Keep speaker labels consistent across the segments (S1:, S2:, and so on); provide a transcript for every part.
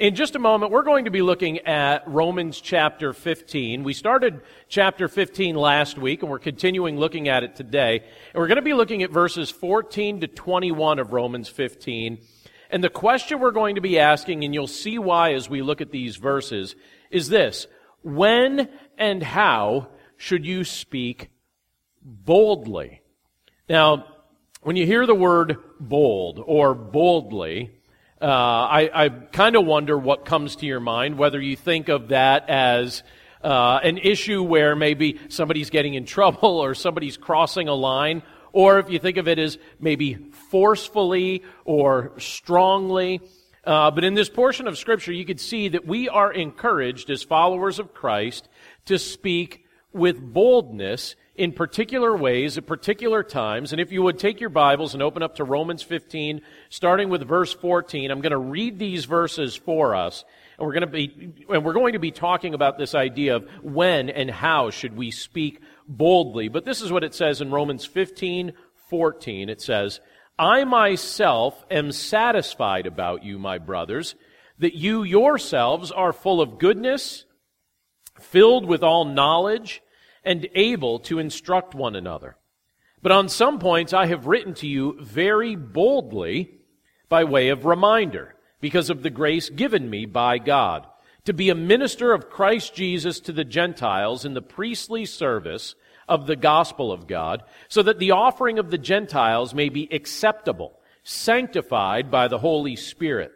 S1: In just a moment, we're going to be looking at Romans chapter 15. We started chapter 15 last week, and we're continuing looking at it today. And we're going to be looking at verses 14 to 21 of Romans 15. And the question we're going to be asking, and you'll see why as we look at these verses, is this. When and how should you speak boldly? Now, when you hear the word bold or boldly, uh, I, I kind of wonder what comes to your mind, whether you think of that as uh, an issue where maybe somebody's getting in trouble or somebody's crossing a line, or if you think of it as maybe forcefully or strongly. Uh, but in this portion of Scripture, you could see that we are encouraged as followers of Christ to speak with boldness in particular ways at particular times. And if you would take your Bibles and open up to Romans 15, starting with verse 14, I'm going to read these verses for us. And we're going to be, and we're going to be talking about this idea of when and how should we speak boldly. But this is what it says in Romans 15, 14. It says, I myself am satisfied about you, my brothers, that you yourselves are full of goodness, filled with all knowledge, and able to instruct one another. But on some points I have written to you very boldly by way of reminder, because of the grace given me by God, to be a minister of Christ Jesus to the Gentiles in the priestly service of the gospel of God, so that the offering of the Gentiles may be acceptable, sanctified by the Holy Spirit.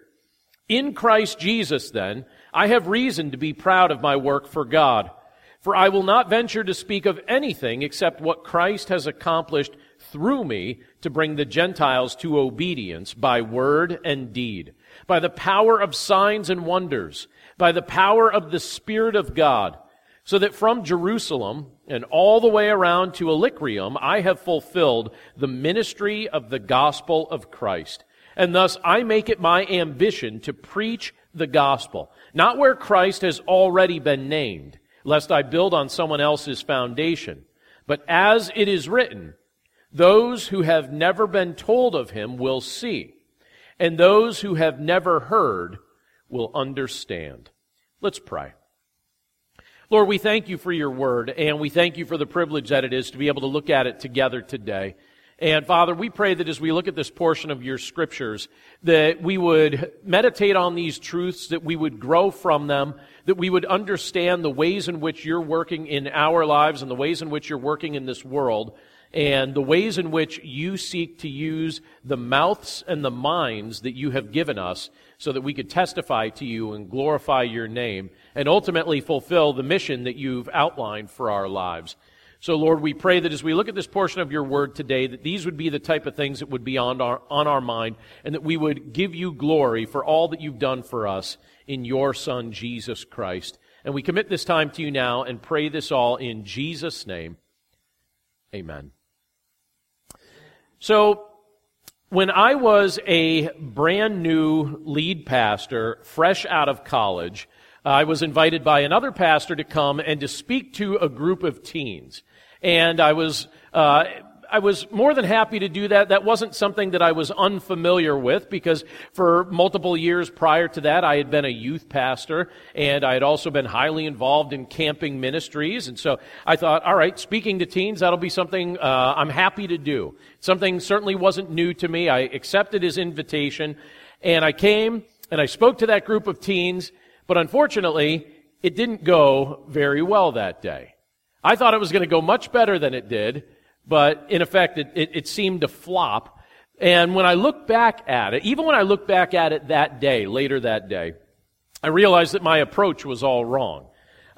S1: In Christ Jesus, then, I have reason to be proud of my work for God for I will not venture to speak of anything except what Christ has accomplished through me to bring the Gentiles to obedience by word and deed, by the power of signs and wonders, by the power of the Spirit of God, so that from Jerusalem and all the way around to Illyricum I have fulfilled the ministry of the gospel of Christ. And thus I make it my ambition to preach the gospel, not where Christ has already been named lest I build on someone else's foundation. But as it is written, those who have never been told of him will see, and those who have never heard will understand. Let's pray. Lord, we thank you for your word, and we thank you for the privilege that it is to be able to look at it together today. And Father, we pray that as we look at this portion of your scriptures, that we would meditate on these truths, that we would grow from them, that we would understand the ways in which you're working in our lives and the ways in which you're working in this world, and the ways in which you seek to use the mouths and the minds that you have given us so that we could testify to you and glorify your name and ultimately fulfill the mission that you've outlined for our lives. So, Lord, we pray that as we look at this portion of your word today, that these would be the type of things that would be on our, on our mind, and that we would give you glory for all that you've done for us in your Son, Jesus Christ. And we commit this time to you now and pray this all in Jesus' name. Amen. So, when I was a brand new lead pastor, fresh out of college, I was invited by another pastor to come and to speak to a group of teens and I was uh, I was more than happy to do that. That wasn't something that I was unfamiliar with because for multiple years prior to that, I had been a youth pastor and I had also been highly involved in camping ministries. And so I thought, all right, speaking to teens, that'll be something uh, I'm happy to do. Something certainly wasn't new to me. I accepted his invitation and I came and I spoke to that group of teens, but unfortunately, it didn't go very well that day. I thought it was going to go much better than it did, but in effect, it, it, it, seemed to flop. And when I look back at it, even when I look back at it that day, later that day, I realized that my approach was all wrong.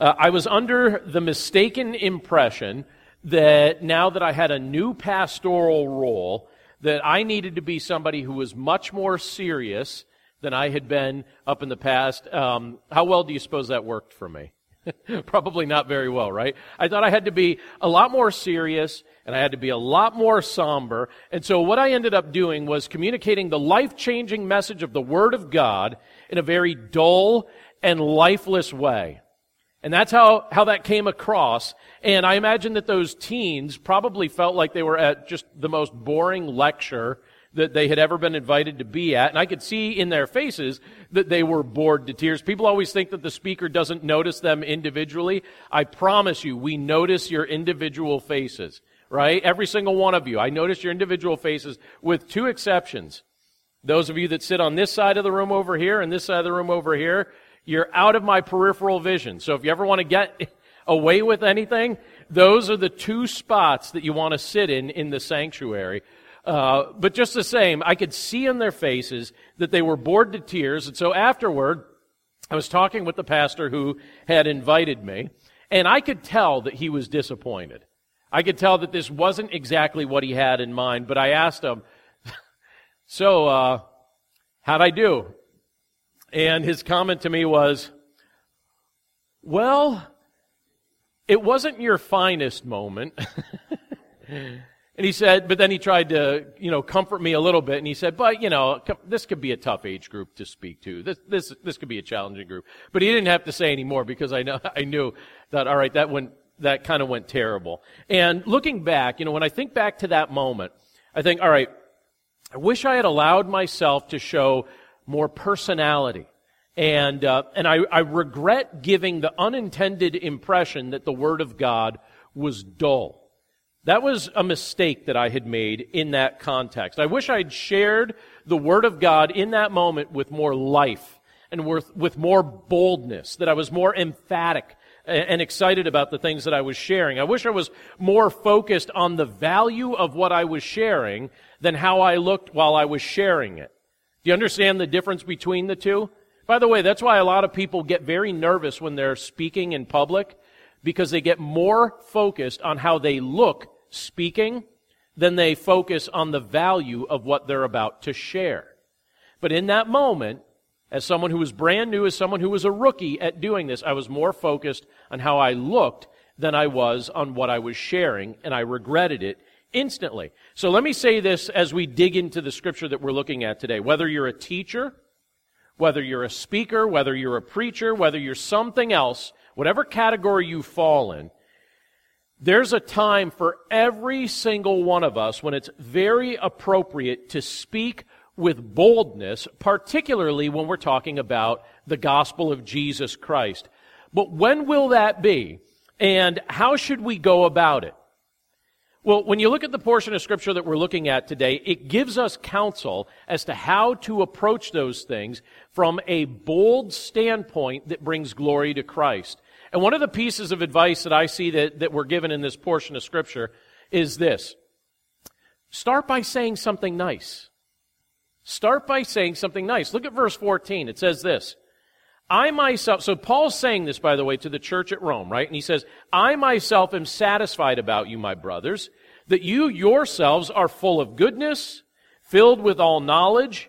S1: Uh, I was under the mistaken impression that now that I had a new pastoral role, that I needed to be somebody who was much more serious than I had been up in the past. Um, how well do you suppose that worked for me? Probably not very well, right? I thought I had to be a lot more serious and I had to be a lot more somber. And so what I ended up doing was communicating the life-changing message of the Word of God in a very dull and lifeless way. And that's how, how that came across. And I imagine that those teens probably felt like they were at just the most boring lecture that they had ever been invited to be at. And I could see in their faces that they were bored to tears. People always think that the speaker doesn't notice them individually. I promise you, we notice your individual faces, right? Every single one of you. I notice your individual faces with two exceptions. Those of you that sit on this side of the room over here and this side of the room over here, you're out of my peripheral vision. So if you ever want to get away with anything, those are the two spots that you want to sit in in the sanctuary. Uh, but just the same, I could see in their faces that they were bored to tears. And so afterward, I was talking with the pastor who had invited me, and I could tell that he was disappointed. I could tell that this wasn't exactly what he had in mind, but I asked him, So, uh, how'd I do? And his comment to me was, Well, it wasn't your finest moment. And he said, but then he tried to, you know, comfort me a little bit. And he said, but, you know, this could be a tough age group to speak to. This, this, this could be a challenging group. But he didn't have to say any more because I know, I knew that, all right, that went, that kind of went terrible. And looking back, you know, when I think back to that moment, I think, all right, I wish I had allowed myself to show more personality. And, uh, and I, I regret giving the unintended impression that the Word of God was dull. That was a mistake that I had made in that context. I wish I'd shared the Word of God in that moment with more life and with, more boldness, that I was more emphatic and excited about the things that I was sharing. I wish I was more focused on the value of what I was sharing than how I looked while I was sharing it. Do you understand the difference between the two? By the way, that's why a lot of people get very nervous when they're speaking in public because they get more focused on how they look speaking, then they focus on the value of what they're about to share. But in that moment, as someone who was brand new, as someone who was a rookie at doing this, I was more focused on how I looked than I was on what I was sharing, and I regretted it instantly. So let me say this as we dig into the scripture that we're looking at today. Whether you're a teacher, whether you're a speaker, whether you're a preacher, whether you're something else, whatever category you fall in, there's a time for every single one of us when it's very appropriate to speak with boldness, particularly when we're talking about the gospel of Jesus Christ. But when will that be? And how should we go about it? Well, when you look at the portion of scripture that we're looking at today, it gives us counsel as to how to approach those things from a bold standpoint that brings glory to Christ. And one of the pieces of advice that I see that, that we're given in this portion of Scripture is this start by saying something nice. Start by saying something nice. Look at verse 14. It says this. I myself, so Paul's saying this, by the way, to the church at Rome, right? And he says, I myself am satisfied about you, my brothers, that you yourselves are full of goodness, filled with all knowledge,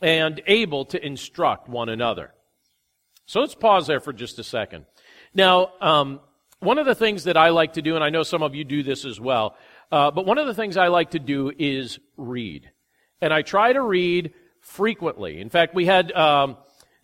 S1: and able to instruct one another. So let's pause there for just a second. Now, um, one of the things that I like to do, and I know some of you do this as well, uh, but one of the things I like to do is read. And I try to read frequently. In fact, we had um,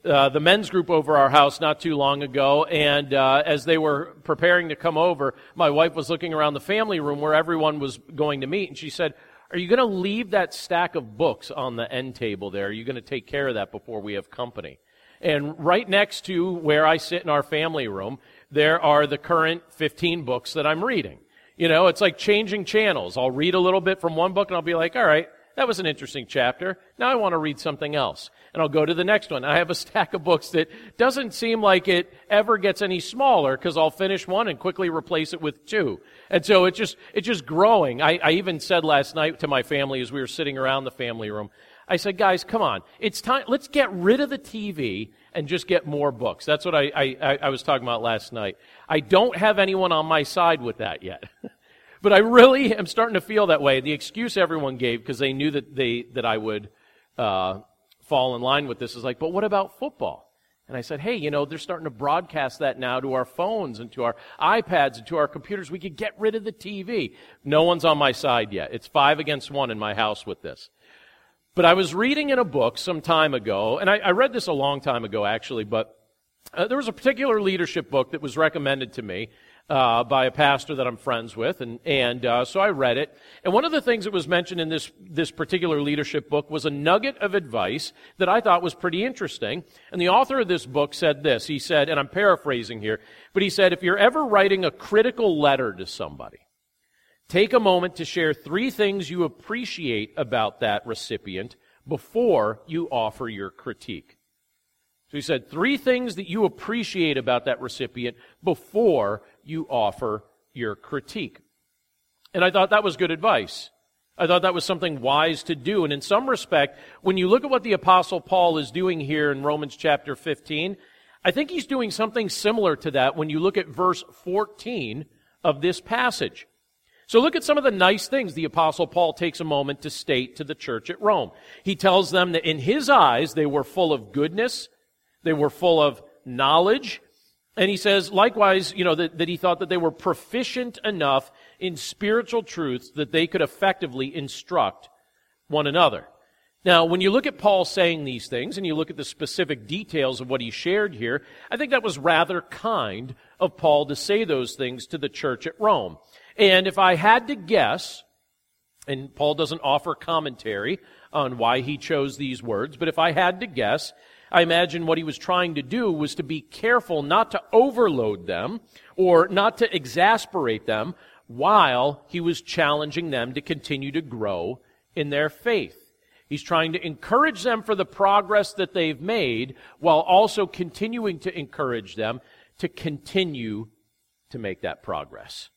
S1: uh, the men's group over our house not too long ago, and uh, as they were preparing to come over, my wife was looking around the family room where everyone was going to meet, and she said, Are you going to leave that stack of books on the end table there? Are you going to take care of that before we have company? And right next to where I sit in our family room, there are the current 15 books that I'm reading. You know, it's like changing channels. I'll read a little bit from one book and I'll be like, all right, that was an interesting chapter. Now I want to read something else. And I'll go to the next one. I have a stack of books that doesn't seem like it ever gets any smaller because I'll finish one and quickly replace it with two. And so it's just, it's just growing. I, I even said last night to my family as we were sitting around the family room, I said, guys, come on. It's time. Let's get rid of the TV and just get more books. That's what I, I, I was talking about last night. I don't have anyone on my side with that yet. but I really am starting to feel that way. The excuse everyone gave because they knew that they, that I would, uh, fall in line with this is like, but what about football? And I said, hey, you know, they're starting to broadcast that now to our phones and to our iPads and to our computers. We could get rid of the TV. No one's on my side yet. It's five against one in my house with this. But I was reading in a book some time ago, and I, I read this a long time ago actually, but uh, there was a particular leadership book that was recommended to me uh, by a pastor that I'm friends with, and and uh, so I read it. And one of the things that was mentioned in this this particular leadership book was a nugget of advice that I thought was pretty interesting. And the author of this book said this. He said, and I'm paraphrasing here, but he said, if you're ever writing a critical letter to somebody, take a moment to share three things you appreciate about that recipient before you offer your critique. So he said three things that you appreciate about that recipient before you offer your critique. And I thought that was good advice. I thought that was something wise to do. And in some respect, when you look at what the apostle Paul is doing here in Romans chapter 15, I think he's doing something similar to that when you look at verse 14 of this passage. So look at some of the nice things the apostle Paul takes a moment to state to the church at Rome. He tells them that in his eyes they were full of goodness, they were full of knowledge, and he says, likewise, you know, that, that he thought that they were proficient enough in spiritual truths that they could effectively instruct one another. Now, when you look at Paul saying these things and you look at the specific details of what he shared here, I think that was rather kind of Paul to say those things to the church at Rome. And if I had to guess, and Paul doesn't offer commentary on why he chose these words, but if I had to guess, I imagine what he was trying to do was to be careful not to overload them or not to exasperate them while he was challenging them to continue to grow in their faith. He's trying to encourage them for the progress that they've made while also continuing to encourage them to continue to make that progress.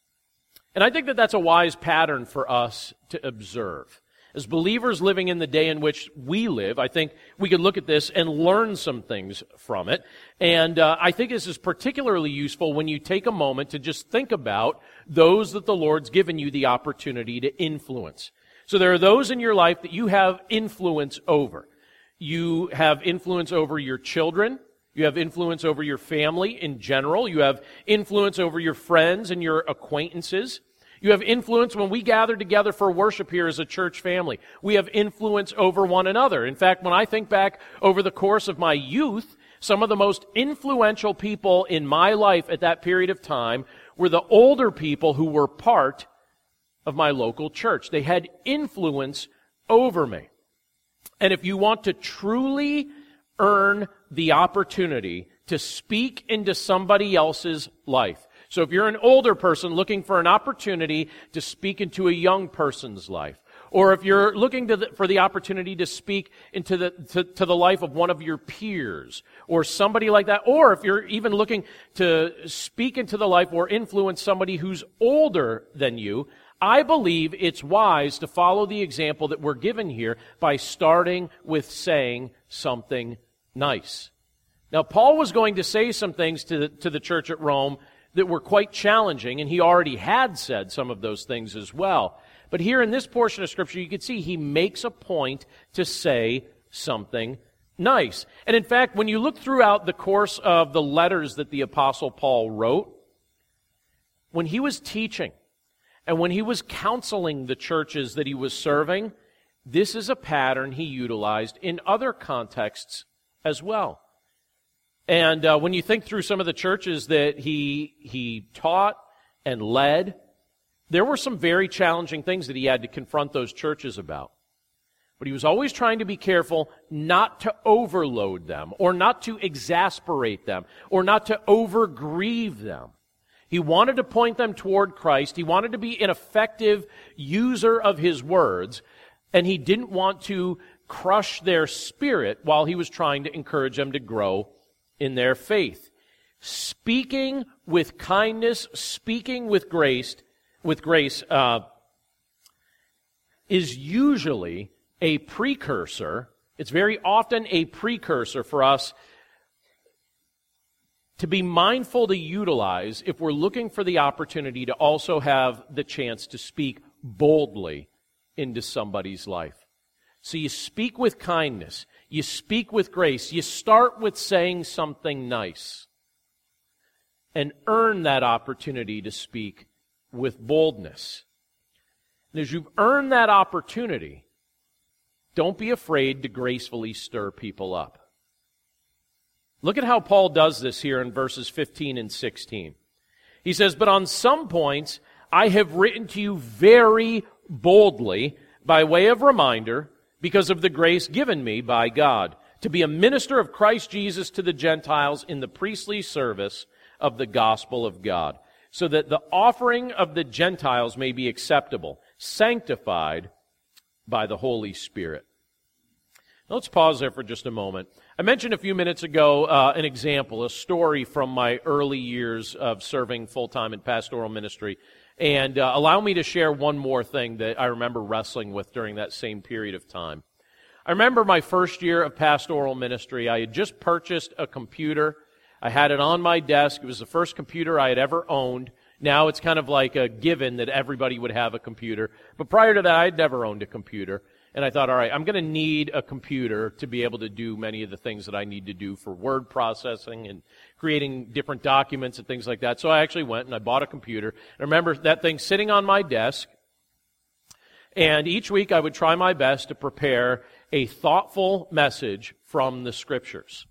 S1: And I think that that's a wise pattern for us to observe. As believers living in the day in which we live, I think we could look at this and learn some things from it. And uh, I think this is particularly useful when you take a moment to just think about those that the Lord's given you the opportunity to influence. So there are those in your life that you have influence over. You have influence over your children. You have influence over your family in general. You have influence over your friends and your acquaintances. You have influence when we gather together for worship here as a church family. We have influence over one another. In fact, when I think back over the course of my youth, some of the most influential people in my life at that period of time were the older people who were part of my local church. They had influence over me. And if you want to truly earn the opportunity to speak into somebody else's life, so if you're an older person looking for an opportunity to speak into a young person's life, or if you're looking the, for the opportunity to speak into the, to, to the life of one of your peers, or somebody like that, or if you're even looking to speak into the life or influence somebody who's older than you, I believe it's wise to follow the example that we're given here by starting with saying something nice. Now, Paul was going to say some things to the, to the church at Rome that were quite challenging, and he already had said some of those things as well. But here in this portion of Scripture, you can see he makes a point to say something nice. And in fact, when you look throughout the course of the letters that the Apostle Paul wrote, when he was teaching and when he was counseling the churches that he was serving, this is a pattern he utilized in other contexts as well. And uh, when you think through some of the churches that he he taught and led, there were some very challenging things that he had to confront those churches about. But he was always trying to be careful not to overload them, or not to exasperate them, or not to overgrieve them. He wanted to point them toward Christ. He wanted to be an effective user of his words, and he didn't want to crush their spirit while he was trying to encourage them to grow in their faith. Speaking with kindness, speaking with grace, with grace, uh, is usually a precursor. It's very often a precursor for us to be mindful to utilize if we're looking for the opportunity to also have the chance to speak boldly into somebody's life. So you speak with kindness. You speak with grace. You start with saying something nice and earn that opportunity to speak with boldness. And as you've earned that opportunity, don't be afraid to gracefully stir people up. Look at how Paul does this here in verses 15 and 16. He says, But on some points, I have written to you very boldly by way of reminder because of the grace given me by God to be a minister of Christ Jesus to the Gentiles in the priestly service of the gospel of God, so that the offering of the Gentiles may be acceptable, sanctified by the Holy Spirit. Now let's pause there for just a moment. I mentioned a few minutes ago uh, an example, a story from my early years of serving full time in pastoral ministry. And uh, allow me to share one more thing that I remember wrestling with during that same period of time. I remember my first year of pastoral ministry. I had just purchased a computer. I had it on my desk. It was the first computer I had ever owned. Now it's kind of like a given that everybody would have a computer. But prior to that, I had never owned a computer. And I thought, all right, I'm going to need a computer to be able to do many of the things that I need to do for word processing and creating different documents and things like that. So I actually went and I bought a computer. I remember that thing sitting on my desk. And each week I would try my best to prepare a thoughtful message from the scriptures.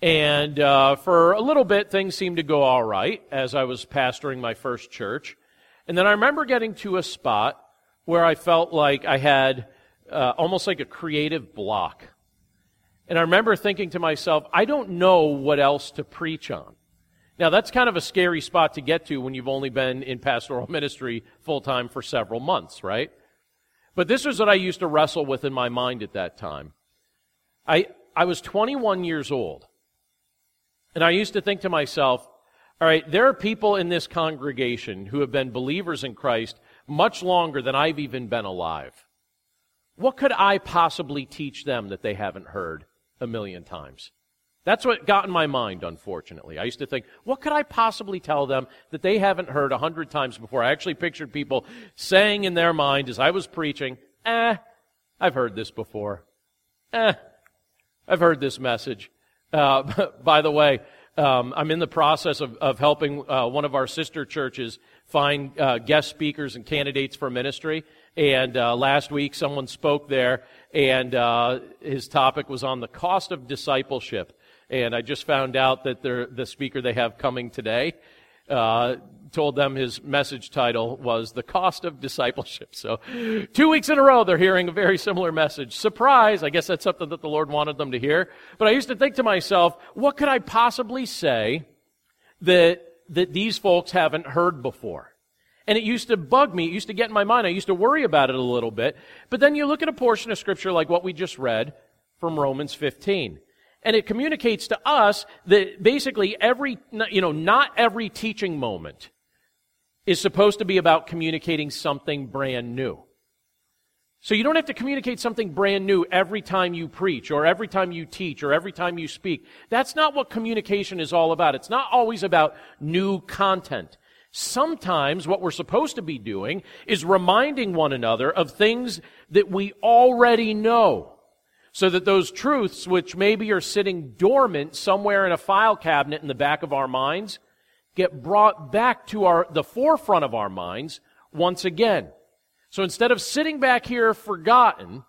S1: And uh, for a little bit, things seemed to go all right as I was pastoring my first church. And then I remember getting to a spot where I felt like I had uh, almost like a creative block. And I remember thinking to myself, I don't know what else to preach on. Now, that's kind of a scary spot to get to when you've only been in pastoral ministry full time for several months, right? But this was what I used to wrestle with in my mind at that time. I, I was 21 years old. And I used to think to myself, all right, there are people in this congregation who have been believers in Christ much longer than I've even been alive. What could I possibly teach them that they haven't heard a million times? That's what got in my mind, unfortunately. I used to think, what could I possibly tell them that they haven't heard a hundred times before? I actually pictured people saying in their mind as I was preaching, eh, I've heard this before. Eh, I've heard this message. Uh, by the way, um, I'm in the process of, of helping uh, one of our sister churches find uh, guest speakers and candidates for ministry. And uh, last week, someone spoke there, and uh, his topic was on the cost of discipleship. And I just found out that the speaker they have coming today uh, told them his message title was The Cost of Discipleship. So, two weeks in a row, they're hearing a very similar message. Surprise! I guess that's something that the Lord wanted them to hear. But I used to think to myself, what could I possibly say that, that these folks haven't heard before? And it used to bug me. It used to get in my mind. I used to worry about it a little bit. But then you look at a portion of scripture like what we just read from Romans 15. And it communicates to us that basically every, you know, not every teaching moment is supposed to be about communicating something brand new. So you don't have to communicate something brand new every time you preach or every time you teach or every time you speak. That's not what communication is all about. It's not always about new content. Sometimes what we're supposed to be doing is reminding one another of things that we already know so that those truths, which maybe are sitting dormant somewhere in a file cabinet in the back of our minds, get brought back to our, the forefront of our minds once again. So instead of sitting back here forgotten,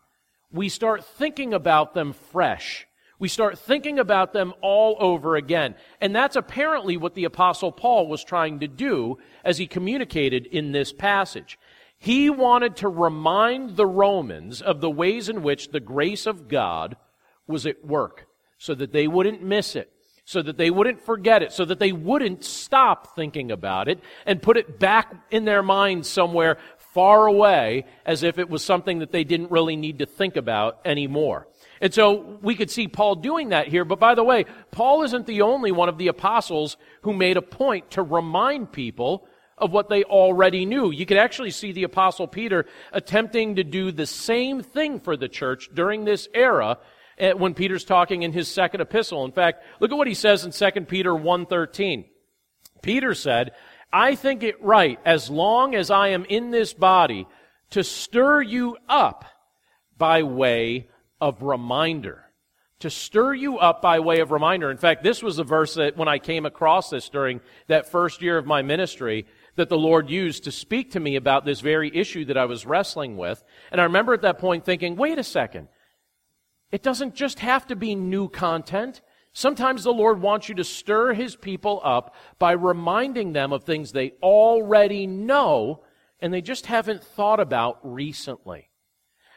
S1: we start thinking about them fresh. We start thinking about them all over again. And that's apparently what the apostle Paul was trying to do as he communicated in this passage. He wanted to remind the Romans of the ways in which the grace of God was at work so that they wouldn't miss it, so that they wouldn't forget it, so that they wouldn't stop thinking about it and put it back in their minds somewhere far away as if it was something that they didn't really need to think about anymore. And so we could see Paul doing that here. But by the way, Paul isn't the only one of the apostles who made a point to remind people of what they already knew. You could actually see the apostle Peter attempting to do the same thing for the church during this era eh, when Peter's talking in his second epistle. In fact, look at what he says in 2 Peter 1:13. Peter said, "I think it right as long as I am in this body to stir you up by way of reminder." to stir you up by way of reminder. In fact, this was the verse that when I came across this during that first year of my ministry, that the Lord used to speak to me about this very issue that I was wrestling with. And I remember at that point thinking, wait a second. It doesn't just have to be new content. Sometimes the Lord wants you to stir his people up by reminding them of things they already know and they just haven't thought about recently.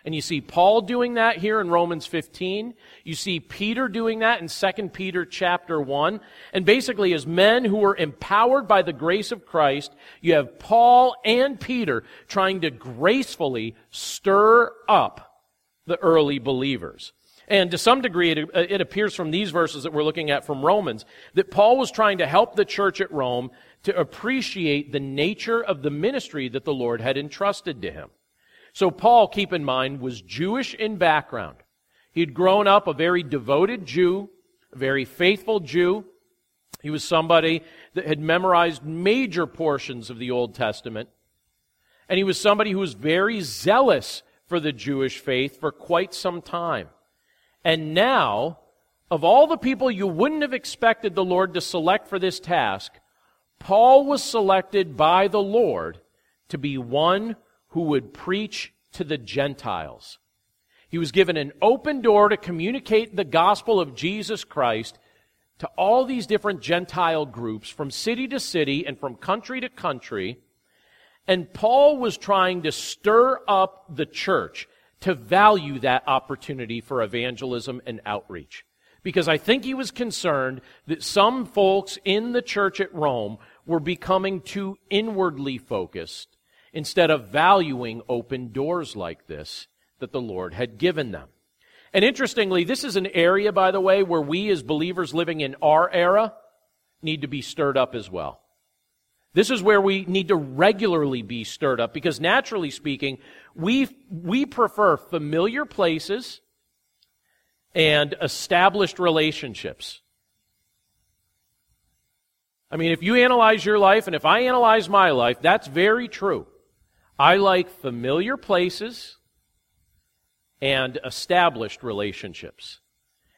S1: And you see Paul doing that here in Romans 15. You see Peter doing that in 2 Peter chapter 1. And basically, as men who were empowered by the grace of Christ, you have Paul and Peter trying to gracefully stir up the early believers. And to some degree, it, uh, it, appears from these verses that we're looking at from Romans that Paul was trying to help the church at Rome to appreciate the nature of the ministry that the Lord had entrusted to him. So Paul, keep in mind, was Jewish in background. He'd grown up a very devoted Jew, a very faithful Jew. He was somebody that had memorized major portions of the Old Testament. And he was somebody who was very zealous for the Jewish faith for quite some time. And now, of all the people you wouldn't have expected the Lord to select for this task, Paul was selected by the Lord to be one who would preach to the Gentiles. He was given an open door to communicate the gospel of Jesus Christ to all these different Gentile groups from city to city and from country to country. And Paul was trying to stir up the church to value that opportunity for evangelism and outreach. Because I think he was concerned that some folks in the church at Rome were becoming too inwardly focused instead of valuing open doors like this that the Lord had given them. And interestingly, this is an area, by the way, where we as believers living in our era need to be stirred up as well. This is where we need to regularly be stirred up because naturally speaking, we, we prefer familiar places and established relationships. I mean, if you analyze your life and if I analyze my life, that's very true. I like familiar places and established relationships.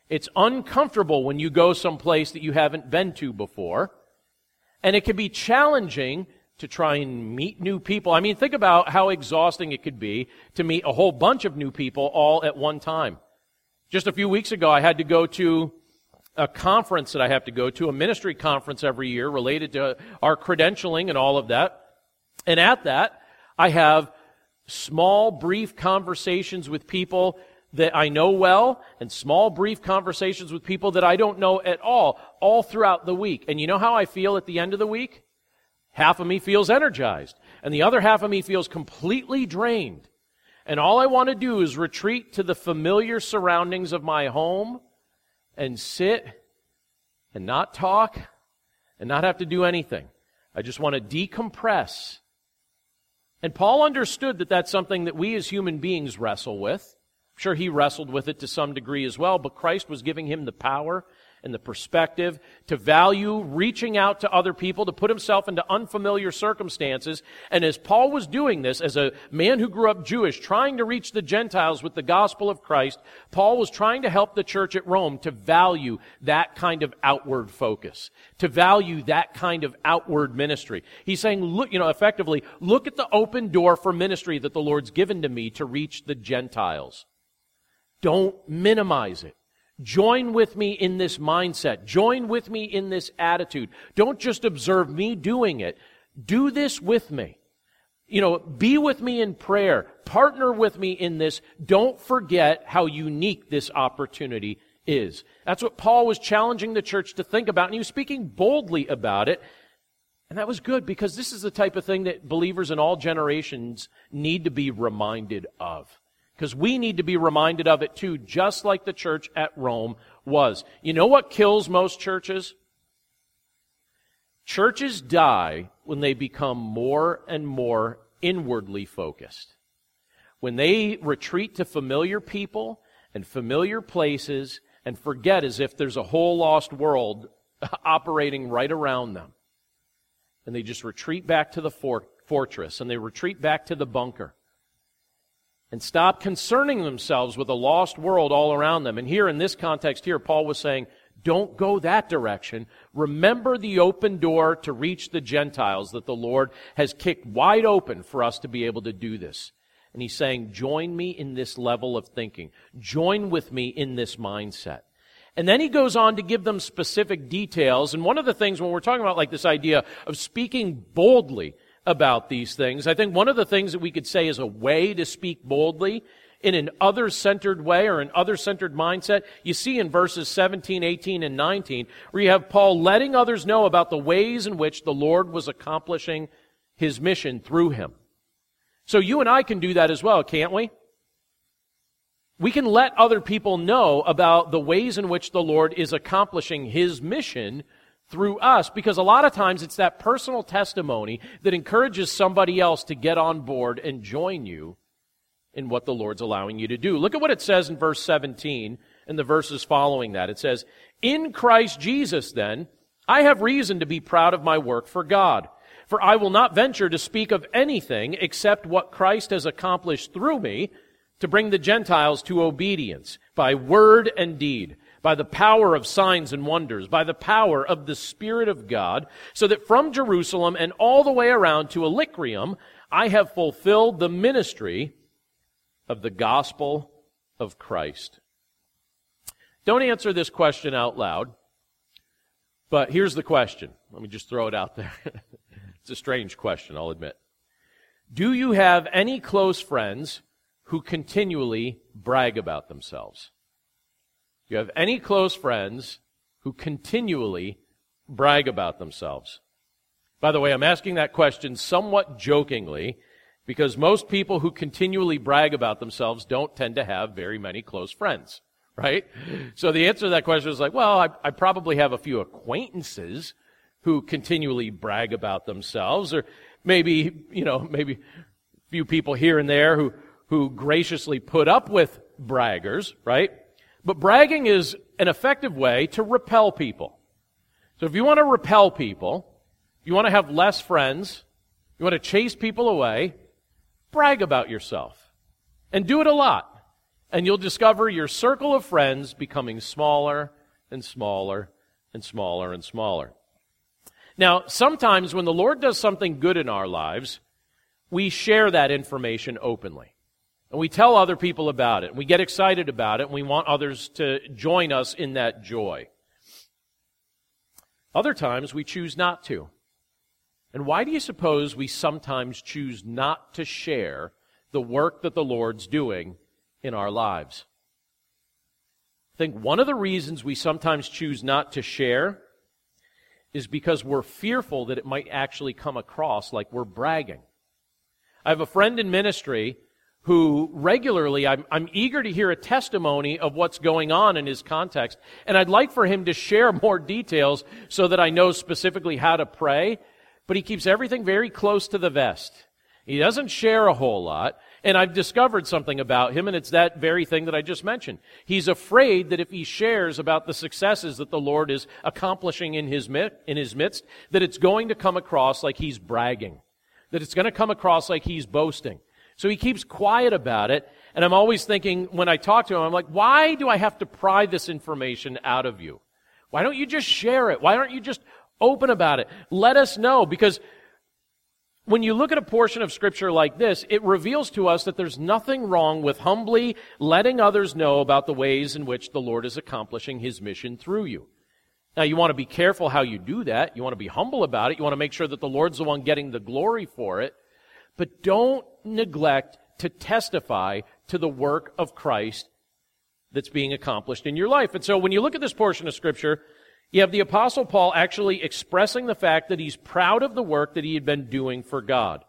S1: It's uncomfortable when you go someplace that you haven't been to before. And it can be challenging to try and meet new people. I mean, think about how exhausting it could be to meet a whole bunch of new people all at one time. Just a few weeks ago, I had to go to a conference that I have to go to, a ministry conference every year related to our credentialing and all of that. And at that, I have small, brief conversations with people that I know well and small, brief conversations with people that I don't know at all, all throughout the week. And you know how I feel at the end of the week? Half of me feels energized, and the other half of me feels completely drained. And all I want to do is retreat to the familiar surroundings of my home and sit and not talk and not have to do anything. I just want to decompress and Paul understood that that's something that we as human beings wrestle with. I'm sure he wrestled with it to some degree as well, but Christ was giving him the power and the perspective to value reaching out to other people, to put himself into unfamiliar circumstances. And as Paul was doing this, as a man who grew up Jewish, trying to reach the Gentiles with the gospel of Christ, Paul was trying to help the church at Rome to value that kind of outward focus, to value that kind of outward ministry. He's saying, look, you know, effectively, look at the open door for ministry that the Lord's given to me to reach the Gentiles. Don't minimize it. Join with me in this mindset. Join with me in this attitude. Don't just observe me doing it. Do this with me. You know, be with me in prayer. Partner with me in this. Don't forget how unique this opportunity is. That's what Paul was challenging the church to think about, and he was speaking boldly about it. And that was good because this is the type of thing that believers in all generations need to be reminded of because we need to be reminded of it too, just like the church at Rome was. You know what kills most churches? Churches die when they become more and more inwardly focused. When they retreat to familiar people and familiar places and forget as if there's a whole lost world operating right around them. And they just retreat back to the fortress and they retreat back to the bunker and stop concerning themselves with a lost world all around them. And here in this context here, Paul was saying, don't go that direction. Remember the open door to reach the Gentiles that the Lord has kicked wide open for us to be able to do this. And he's saying, join me in this level of thinking. Join with me in this mindset. And then he goes on to give them specific details. And one of the things when we're talking about like this idea of speaking boldly about these things, I think one of the things that we could say is a way to speak boldly in an other centered way or an other centered mindset. You see in verses 17, 18, and 19, where you have Paul letting others know about the ways in which the Lord was accomplishing his mission through him. So you and I can do that as well, can't we? we can let other people know about the ways in which the Lord is accomplishing His mission through us because a lot of times it's that personal testimony that encourages somebody else to get on board and join you in what the Lord's allowing you to do. Look at what it says in verse 17 and the verses following that. It says, In Christ Jesus, then, I have reason to be proud of my work for God. For I will not venture to speak of anything except what Christ has accomplished through me to bring the Gentiles to obedience by word and deed, by the power of signs and wonders, by the power of the Spirit of God, so that from Jerusalem and all the way around to Illyricum, I have fulfilled the ministry of the gospel of Christ. Don't answer this question out loud, but here's the question. Let me just throw it out there. it's a strange question, I'll admit. Do you have any close friends who continually brag about themselves. You have any close friends who continually brag about themselves? By the way, I'm asking that question somewhat jokingly because most people who continually brag about themselves don't tend to have very many close friends, right? So the answer to that question is like, well, I, I probably have a few acquaintances who continually brag about themselves, or maybe, you know, maybe a few people here and there who, who graciously put up with braggers, right? But bragging is an effective way to repel people. So if you want to repel people, you want to have less friends, you want to chase people away, brag about yourself. And do it a lot. And you'll discover your circle of friends becoming smaller and smaller and smaller and smaller. Now, sometimes when the Lord does something good in our lives, we share that information openly. And we tell other people about it. And we get excited about it. And we want others to join us in that joy. Other times we choose not to. And why do you suppose we sometimes choose not to share the work that the Lord's doing in our lives? I think one of the reasons we sometimes choose not to share is because we're fearful that it might actually come across like we're bragging. I have a friend in ministry who regularly, I'm, I'm eager to hear a testimony of what's going on in his context. And I'd like for him to share more details so that I know specifically how to pray. But he keeps everything very close to the vest. He doesn't share a whole lot. And I've discovered something about him, and it's that very thing that I just mentioned. He's afraid that if he shares about the successes that the Lord is accomplishing in his, in his midst, that it's going to come across like he's bragging. That it's going to come across like he's boasting. So he keeps quiet about it. And I'm always thinking, when I talk to him, I'm like, why do I have to pry this information out of you? Why don't you just share it? Why aren't you just open about it? Let us know. Because when you look at a portion of scripture like this, it reveals to us that there's nothing wrong with humbly letting others know about the ways in which the Lord is accomplishing his mission through you. Now, you want to be careful how you do that. You want to be humble about it. You want to make sure that the Lord's the one getting the glory for it. But don't neglect to testify to the work of Christ that's being accomplished in your life. And so when you look at this portion of Scripture, you have the Apostle Paul actually expressing the fact that he's proud of the work that he had been doing for God.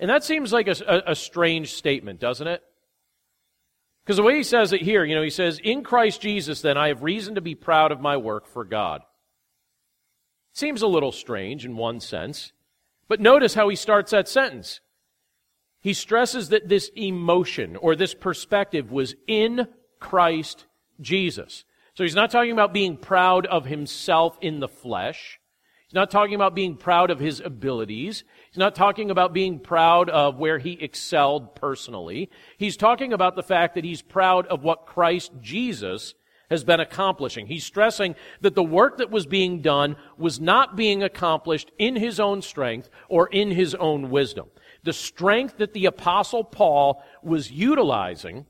S1: And that seems like a, a, a strange statement, doesn't it? Because the way he says it here, you know, he says, In Christ Jesus, then, I have reason to be proud of my work for God. Seems a little strange in one sense. But notice how he starts that sentence. He stresses that this emotion or this perspective was in Christ Jesus. So he's not talking about being proud of himself in the flesh. He's not talking about being proud of his abilities. He's not talking about being proud of where he excelled personally. He's talking about the fact that he's proud of what Christ Jesus has been accomplishing. He's stressing that the work that was being done was not being accomplished in his own strength or in his own wisdom the strength that the apostle Paul was utilizing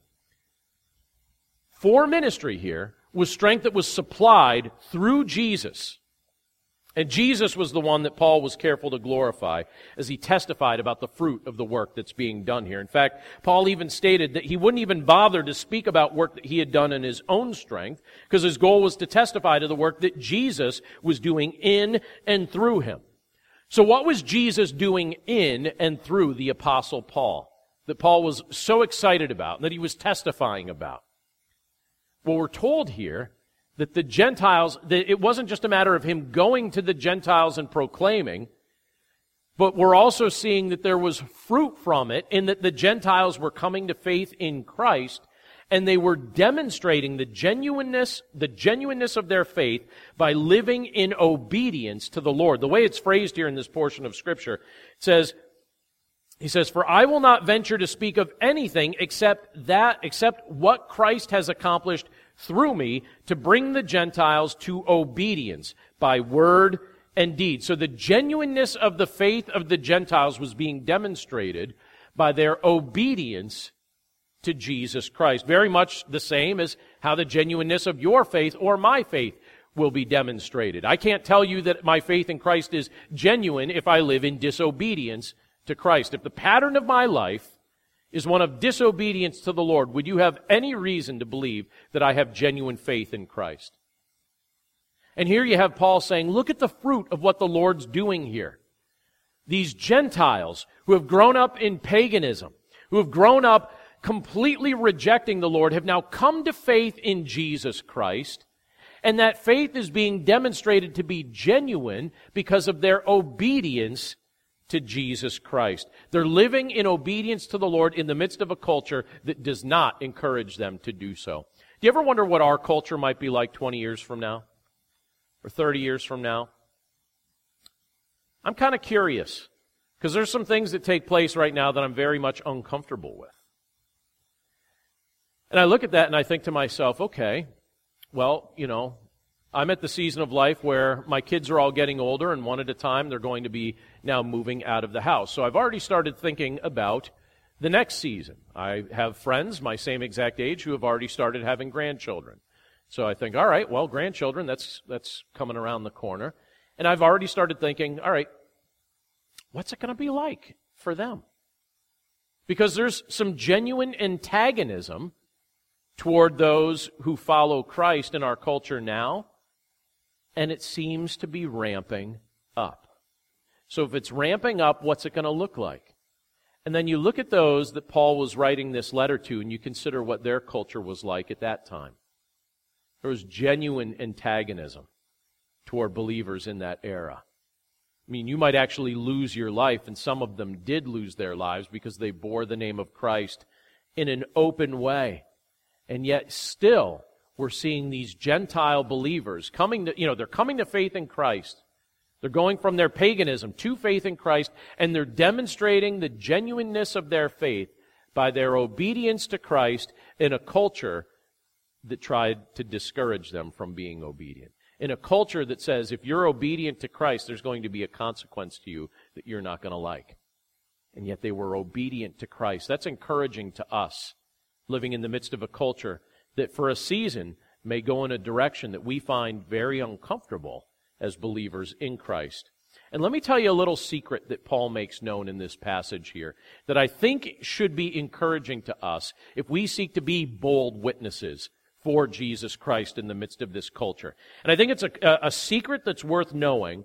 S1: for ministry here was strength that was supplied through Jesus. And Jesus was the one that Paul was careful to glorify as he testified about the fruit of the work that's being done here. In fact, Paul even stated that he wouldn't even bother to speak about work that he had done in his own strength because his goal was to testify to the work that Jesus was doing in and through him. So what was Jesus doing in and through the apostle Paul that Paul was so excited about and that he was testifying about? Well, we're told here that the Gentiles, that it wasn't just a matter of him going to the Gentiles and proclaiming, but we're also seeing that there was fruit from it in that the Gentiles were coming to faith in Christ and they were demonstrating the genuineness, the genuineness of their faith by living in obedience to the Lord. The way it's phrased here in this portion of scripture, says, he says, For I will not venture to speak of anything except that, except what Christ has accomplished through me to bring the Gentiles to obedience by word and deed. So the genuineness of the faith of the Gentiles was being demonstrated by their obedience to Jesus Christ. Very much the same as how the genuineness of your faith or my faith will be demonstrated. I can't tell you that my faith in Christ is genuine if I live in disobedience to Christ. If the pattern of my life is one of disobedience to the Lord, would you have any reason to believe that I have genuine faith in Christ? And here you have Paul saying, look at the fruit of what the Lord's doing here. These Gentiles who have grown up in paganism, who have grown up completely rejecting the Lord, have now come to faith in Jesus Christ. And that faith is being demonstrated to be genuine because of their obedience to Jesus Christ. They're living in obedience to the Lord in the midst of a culture that does not encourage them to do so. Do you ever wonder what our culture might be like 20 years from now? Or 30 years from now? I'm kind of curious because there's some things that take place right now that I'm very much uncomfortable with. And I look at that and I think to myself, okay, well, you know, I'm at the season of life where my kids are all getting older, and one at a time they're going to be now moving out of the house. So I've already started thinking about the next season. I have friends my same exact age who have already started having grandchildren. So I think, all right, well, grandchildren, that's, that's coming around the corner. And I've already started thinking, all right, what's it going to be like for them? Because there's some genuine antagonism toward those who follow Christ in our culture now and it seems to be ramping up. So if it's ramping up, what's it going to look like? And then you look at those that Paul was writing this letter to, and you consider what their culture was like at that time. There was genuine antagonism toward believers in that era. I mean, you might actually lose your life, and some of them did lose their lives because they bore the name of Christ in an open way. And yet, still, we're seeing these Gentile believers coming to, you know, they're coming to faith in Christ. They're going from their paganism to faith in Christ, and they're demonstrating the genuineness of their faith by their obedience to Christ in a culture that tried to discourage them from being obedient. In a culture that says if you're obedient to Christ, there's going to be a consequence to you that you're not going to like. And yet they were obedient to Christ. That's encouraging to us living in the midst of a culture that for a season may go in a direction that we find very uncomfortable as believers in Christ. And let me tell you a little secret that Paul makes known in this passage here that I think should be encouraging to us if we seek to be bold witnesses for Jesus Christ in the midst of this culture. And I think it's a, a secret that's worth knowing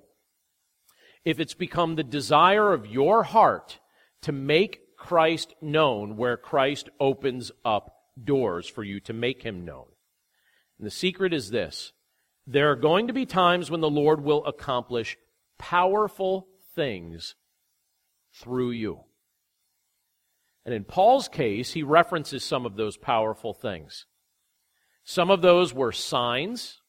S1: if it's become the desire of your heart to make Christ known where Christ opens up doors for you to make him known. And the secret is this there are going to be times when the Lord will accomplish powerful things through you. And in Paul's case, he references some of those powerful things. Some of those were signs.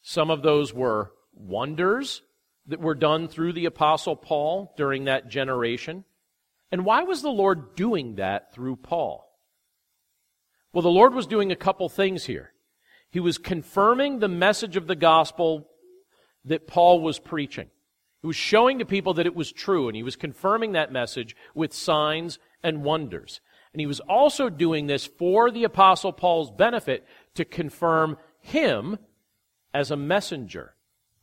S1: Some of those were wonders that were done through the Apostle Paul during that generation. And why was the Lord doing that through Paul? Well, the Lord was doing a couple things here. He was confirming the message of the gospel that Paul was preaching. He was showing to people that it was true, and he was confirming that message with signs and wonders. And he was also doing this for the Apostle Paul's benefit to confirm him as a messenger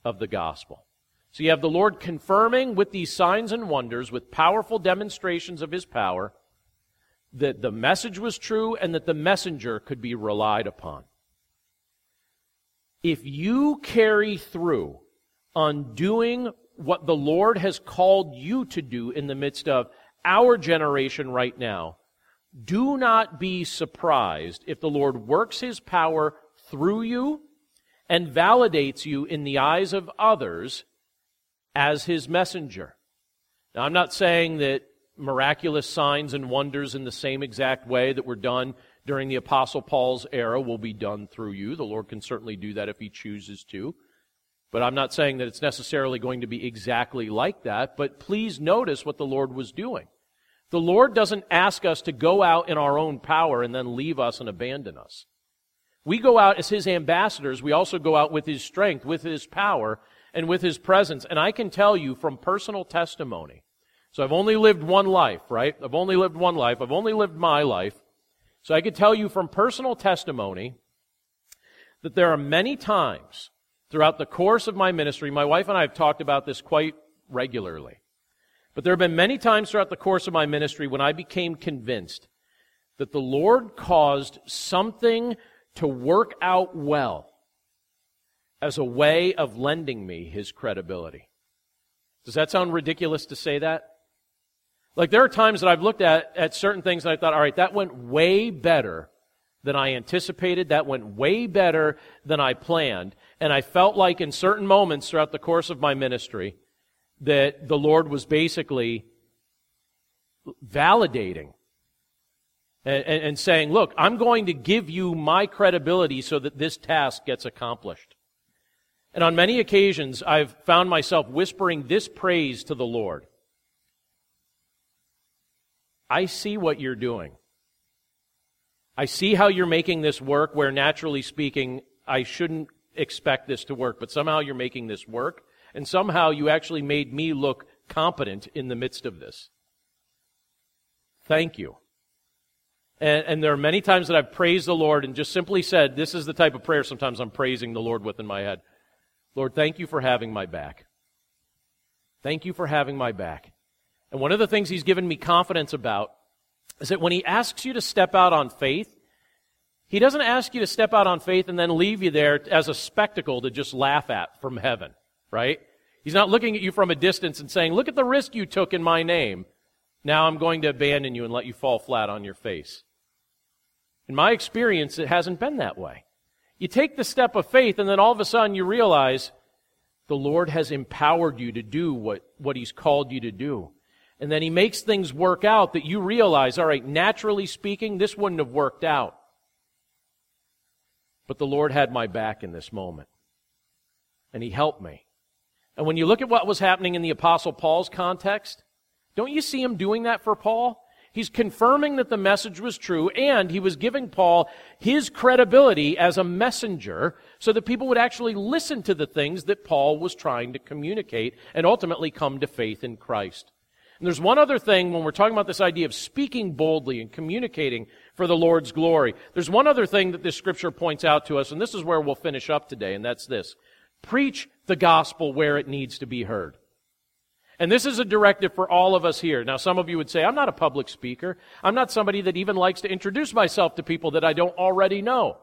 S1: of the gospel. So you have the Lord confirming with these signs and wonders, with powerful demonstrations of his power, that the message was true and that the messenger could be relied upon. If you carry through on doing what the Lord has called you to do in the midst of our generation right now, do not be surprised if the Lord works his power through you and validates you in the eyes of others as his messenger. Now, I'm not saying that miraculous signs and wonders in the same exact way that were done during the Apostle Paul's era will be done through you. The Lord can certainly do that if he chooses to. But I'm not saying that it's necessarily going to be exactly like that. But please notice what the Lord was doing. The Lord doesn't ask us to go out in our own power and then leave us and abandon us. We go out as His ambassadors. We also go out with His strength, with His power, and with His presence. And I can tell you from personal testimony. So I've only lived one life, right? I've only lived one life. I've only lived my life. So I can tell you from personal testimony that there are many times throughout the course of my ministry, my wife and I have talked about this quite regularly. But there have been many times throughout the course of my ministry when I became convinced that the Lord caused something to work out well as a way of lending me his credibility. Does that sound ridiculous to say that? Like there are times that I've looked at, at certain things and I thought, all right, that went way better than I anticipated. That went way better than I planned. And I felt like in certain moments throughout the course of my ministry that the Lord was basically validating and, and, and, saying, look, I'm going to give you my credibility so that this task gets accomplished. And on many occasions, I've found myself whispering this praise to the Lord. I see what you're doing. I see how you're making this work where naturally speaking, I shouldn't expect this to work, but somehow you're making this work, and somehow you actually made me look competent in the midst of this. Thank you. And, and, there are many times that I've praised the Lord and just simply said, this is the type of prayer sometimes I'm praising the Lord with in my head. Lord, thank you for having my back. Thank you for having my back. And one of the things He's given me confidence about is that when He asks you to step out on faith, he doesn't ask you to step out on faith and then leave you there as a spectacle to just laugh at from heaven, right? He's not looking at you from a distance and saying, Look at the risk you took in my name. Now I'm going to abandon you and let you fall flat on your face. In my experience, it hasn't been that way. You take the step of faith, and then all of a sudden you realize the Lord has empowered you to do what, what He's called you to do. And then He makes things work out that you realize, all right, naturally speaking, this wouldn't have worked out. But the Lord had my back in this moment. And He helped me. And when you look at what was happening in the Apostle Paul's context, don't you see him doing that for Paul? He's confirming that the message was true, and he was giving Paul his credibility as a messenger so that people would actually listen to the things that Paul was trying to communicate and ultimately come to faith in Christ. And there's one other thing when we're talking about this idea of speaking boldly and communicating for the Lord's glory. There's one other thing that this scripture points out to us, and this is where we'll finish up today, and that's this. Preach the gospel where it needs to be heard. And this is a directive for all of us here. Now, some of you would say, I'm not a public speaker. I'm not somebody that even likes to introduce myself to people that I don't already know.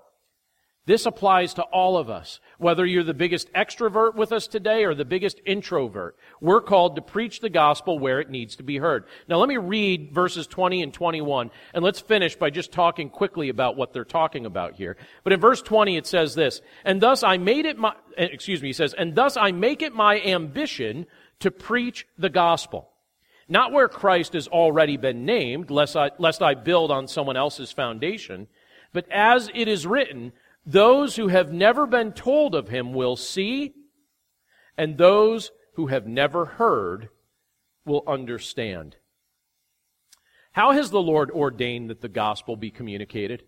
S1: This applies to all of us. Whether you're the biggest extrovert with us today or the biggest introvert, we're called to preach the gospel where it needs to be heard. Now let me read verses 20 and 21, and let's finish by just talking quickly about what they're talking about here. But in verse 20 it says this, and thus I made it my, eh, excuse me, he says, and thus I make it my ambition to preach the gospel. Not where Christ has already been named, lest I, lest I build on someone else's foundation, but as it is written, those who have never been told of him will see, and those who have never heard will understand. How has the Lord ordained that the gospel be communicated?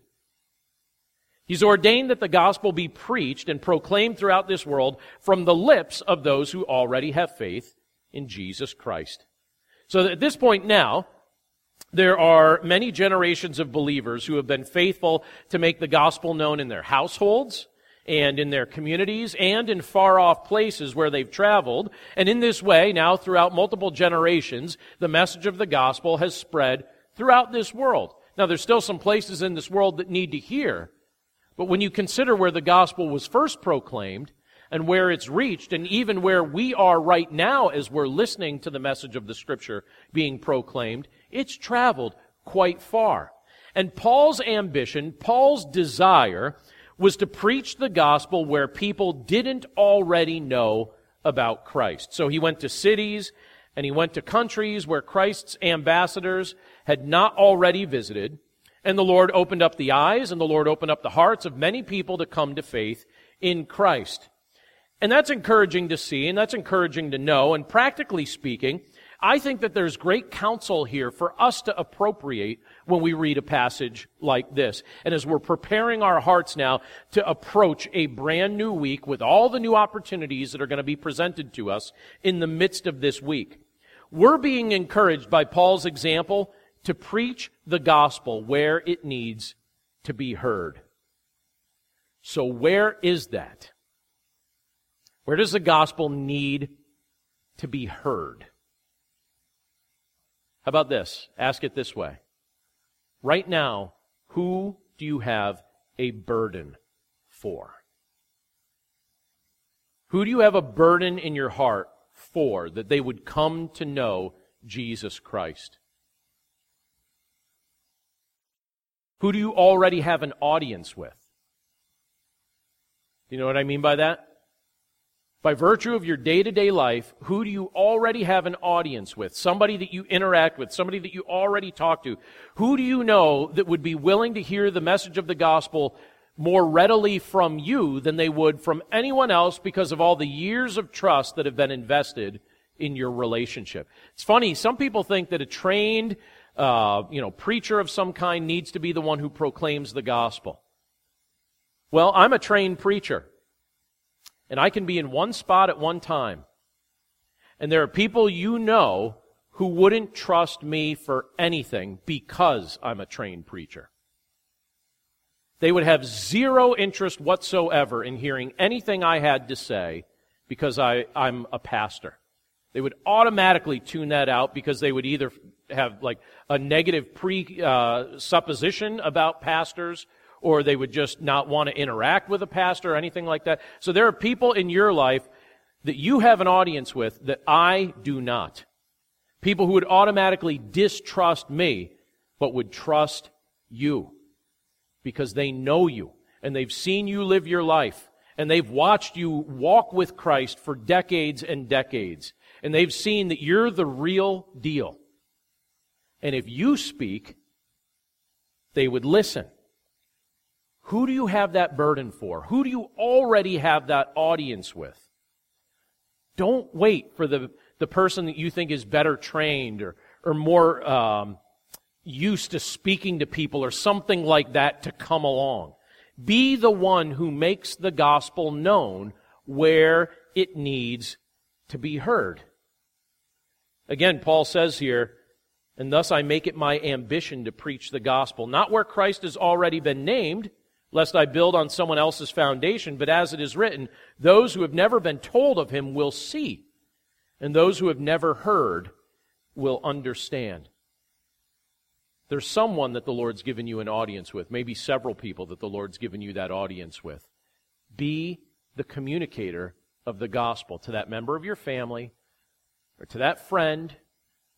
S1: He's ordained that the gospel be preached and proclaimed throughout this world from the lips of those who already have faith in Jesus Christ. So at this point now, there are many generations of believers who have been faithful to make the gospel known in their households, and in their communities and in far off places where they've traveled. And in this way, now throughout multiple generations, the message of the gospel has spread throughout this world. Now, there's still some places in this world that need to hear, but when you consider where the gospel was first proclaimed and where it's reached, and even where we are right now as we're listening to the message of the scripture being proclaimed, it's traveled quite far. And Paul's ambition, Paul's desire, was to preach the gospel where people didn't already know about Christ. So he went to cities and he went to countries where Christ's ambassadors had not already visited. And the Lord opened up the eyes and the Lord opened up the hearts of many people to come to faith in Christ. And that's encouraging to see and that's encouraging to know. And practically speaking, I think that there's great counsel here for us to appropriate when we read a passage like this. And as we're preparing our hearts now to approach a brand new week with all the new opportunities that are going to be presented to us in the midst of this week, we're being encouraged by Paul's example to preach the gospel where it needs to be heard. So where is that? Where does the gospel need to be heard? How about this? Ask it this way. Right now, who do you have a burden for? Who do you have a burden in your heart for that they would come to know Jesus Christ? Who do you already have an audience with? Do you know what I mean by that? By virtue of your day to day life, who do you already have an audience with? Somebody that you interact with, somebody that you already talk to. Who do you know that would be willing to hear the message of the gospel more readily from you than they would from anyone else because of all the years of trust that have been invested in your relationship? It's funny, some people think that a trained, uh, you know, preacher of some kind needs to be the one who proclaims the gospel. Well, I'm a trained preacher and I can be in one spot at one time. And there are people you know who wouldn't trust me for anything because I'm a trained preacher. They would have zero interest whatsoever in hearing anything I had to say because I, I'm a pastor. They would automatically tune that out because they would either have like a negative presupposition uh, about pastors or they would just not want to interact with a pastor or anything like that. So there are people in your life that you have an audience with that I do not. People who would automatically distrust me, but would trust you because they know you and they've seen you live your life and they've watched you walk with Christ for decades and decades and they've seen that you're the real deal. And if you speak, they would listen. Who do you have that burden for? Who do you already have that audience with? Don't wait for the, the person that you think is better trained or, or more um, used to speaking to people or something like that to come along. Be the one who makes the gospel known where it needs to be heard. Again, Paul says here, and thus I make it my ambition to preach the gospel, not where Christ has already been named, lest I build on someone else's foundation. But as it is written, those who have never been told of him will see, and those who have never heard will understand. There's someone that the Lord's given you an audience with, maybe several people that the Lord's given you that audience with. Be the communicator of the gospel to that member of your family, or to that friend,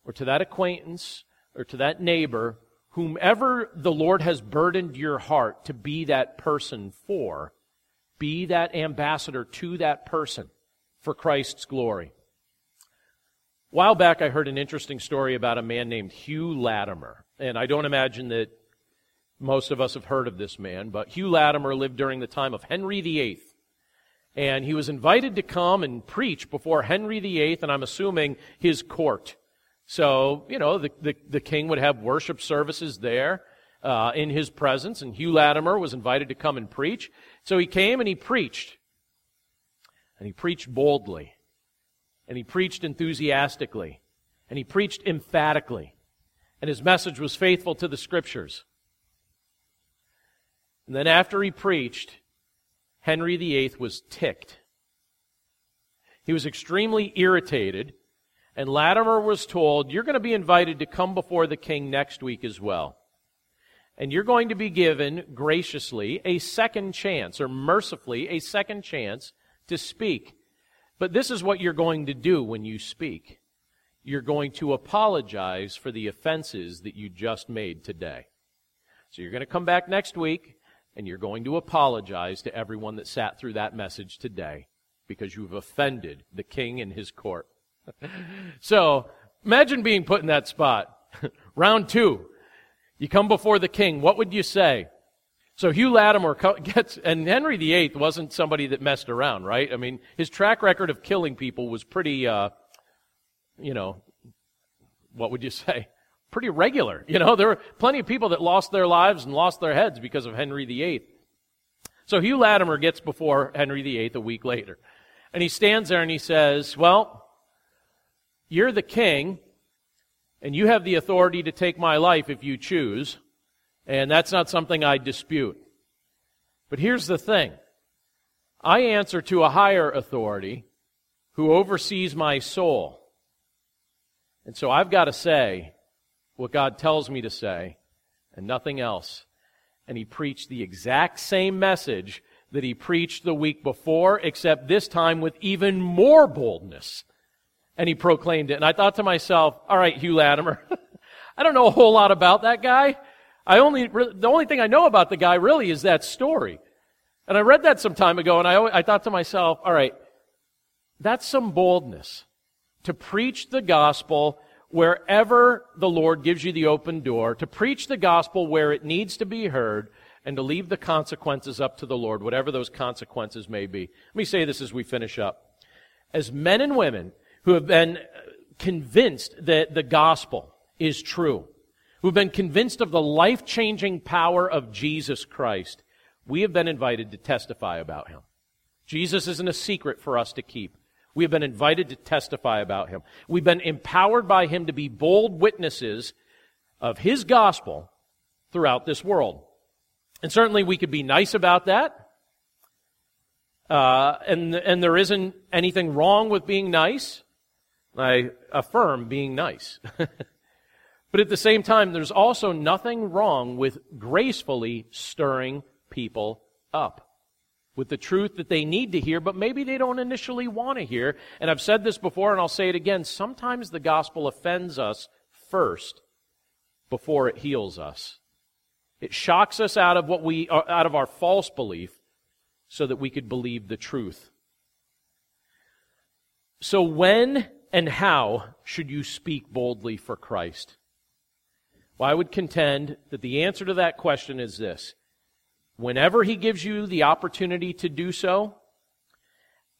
S1: or to that acquaintance, or to that neighbor whomever the Lord has burdened your heart to be that person for, be that ambassador to that person for Christ's glory. A while back, I heard an interesting story about a man named Hugh Latimer. And I don't imagine that most of us have heard of this man, but Hugh Latimer lived during the time of Henry VIII. And he was invited to come and preach before Henry VIII, and I'm assuming his court. So, you know, the, the, the king would have worship services there uh, in his presence, and Hugh Latimer was invited to come and preach. So he came and he preached. And he preached boldly. And he preached enthusiastically. And he preached emphatically. And his message was faithful to the scriptures. And then after he preached, Henry VIII was ticked. He was extremely irritated, and Latimer was told, You're going to be invited to come before the king next week as well. And you're going to be given graciously a second chance, or mercifully a second chance to speak. But this is what you're going to do when you speak. You're going to apologize for the offenses that you just made today. So you're going to come back next week and you're going to apologize to everyone that sat through that message today because you've offended the king and his court. So imagine being put in that spot. Round two. You come before the king. What would you say? So Hugh Latimer gets, and Henry VIII wasn't somebody that messed around, right? I mean, his track record of killing people was pretty, uh, you know, what would you say? Pretty regular. You know, there were plenty of people that lost their lives and lost their heads because of Henry VIII. So Hugh Latimer gets before Henry VIII a week later. And he stands there and he says, Well, you're the king, and you have the authority to take my life if you choose. And that's not something I dispute. But here's the thing I answer to a higher authority who oversees my soul. And so I've got to say what God tells me to say and nothing else. And he preached the exact same message that he preached the week before, except this time with even more boldness. And he proclaimed it. And I thought to myself, all right, Hugh Latimer, I don't know a whole lot about that guy. I only, the only thing I know about the guy really is that story. And I read that some time ago and I, always, I thought to myself, all right, that's some boldness to preach the gospel wherever the Lord gives you the open door, to preach the gospel where it needs to be heard, and to leave the consequences up to the Lord, whatever those consequences may be. Let me say this as we finish up. As men and women who have been convinced that the gospel is true, who've been convinced of the life changing power of Jesus Christ, we have been invited to testify about him. Jesus isn't a secret for us to keep. We have been invited to testify about him. We've been empowered by him to be bold witnesses of his gospel throughout this world. And certainly we could be nice about that. Uh, and, and there isn't anything wrong with being nice. I affirm being nice. But at the same time, there's also nothing wrong with gracefully stirring people up with the truth that they need to hear, but maybe they don't initially want to hear. And I've said this before and I'll say it again. Sometimes the gospel offends us first before it heals us. It shocks us out of what we, uh, out of our false belief so that we could believe the truth. So when and how should you speak boldly for Christ? Well, I would contend that the answer to that question is this. Whenever he gives you the opportunity to do so,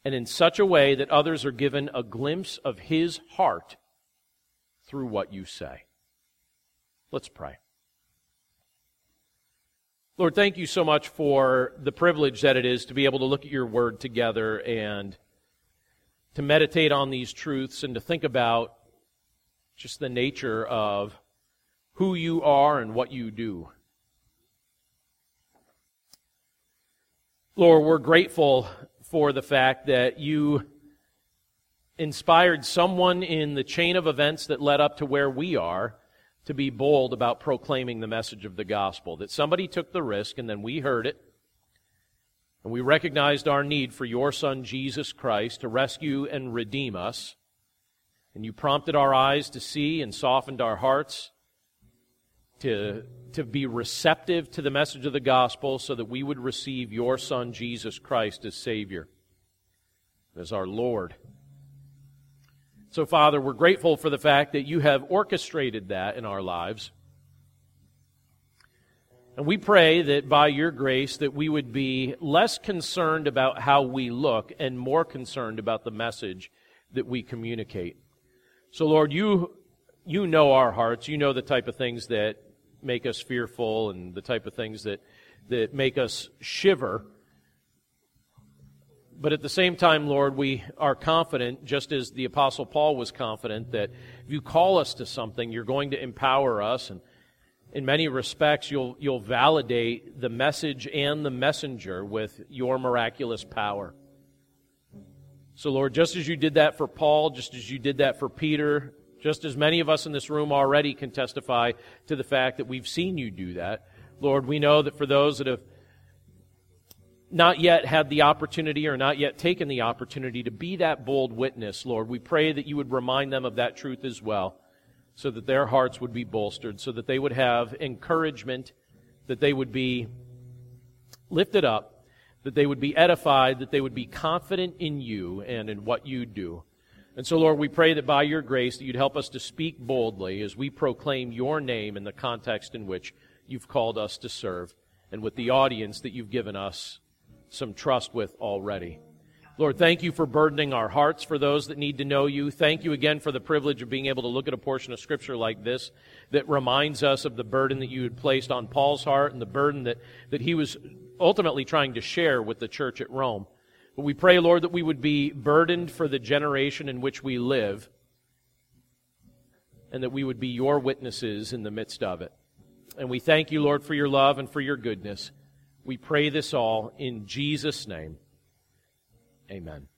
S1: and in such a way that others are given a glimpse of his heart through what you say. Let's pray. Lord, thank you so much for the privilege that it is to be able to look at your word together and to meditate on these truths and to think about just the nature of who you are and what you do. Lord, we're grateful for the fact that you inspired someone in the chain of events that led up to where we are to be bold about proclaiming the message of the gospel. That somebody took the risk and then we heard it. And we recognized our need for your Son, Jesus Christ, to rescue and redeem us. And you prompted our eyes to see and softened our hearts to, to be receptive to the message of the gospel so that we would receive your Son, Jesus Christ, as Savior, as our Lord. So, Father, we're grateful for the fact that you have orchestrated that in our lives. And we pray that by your grace that we would be less concerned about how we look and more concerned about the message that we communicate. So Lord, you you know our hearts. You know the type of things that make us fearful and the type of things that, that make us shiver. But at the same time, Lord, we are confident, just as the Apostle Paul was confident, that if you call us to something, you're going to empower us and, in many respects, you'll, you'll validate the message and the messenger with your miraculous power. So, Lord, just as you did that for Paul, just as you did that for Peter, just as many of us in this room already can testify to the fact that we've seen you do that, Lord, we know that for those that have not yet had the opportunity or not yet taken the opportunity to be that bold witness, Lord, we pray that you would remind them of that truth as well so that their hearts would be bolstered, so that they would have encouragement, that they would be lifted up, that they would be edified, that they would be confident in you and in what you do. And so, Lord, we pray that by your grace that you'd help us to speak boldly as we proclaim your name in the context in which you've called us to serve and with the audience that you've given us some trust with already. Lord, thank you for burdening our hearts for those that need to know you. Thank you again for the privilege of being able to look at a portion of Scripture like this that reminds us of the burden that you had placed on Paul's heart and the burden that, that he was ultimately trying to share with the church at Rome. But we pray, Lord, that we would be burdened for the generation in which we live and that we would be your witnesses in the midst of it. And we thank you, Lord, for your love and for your goodness. We pray this all in Jesus' name. Amen.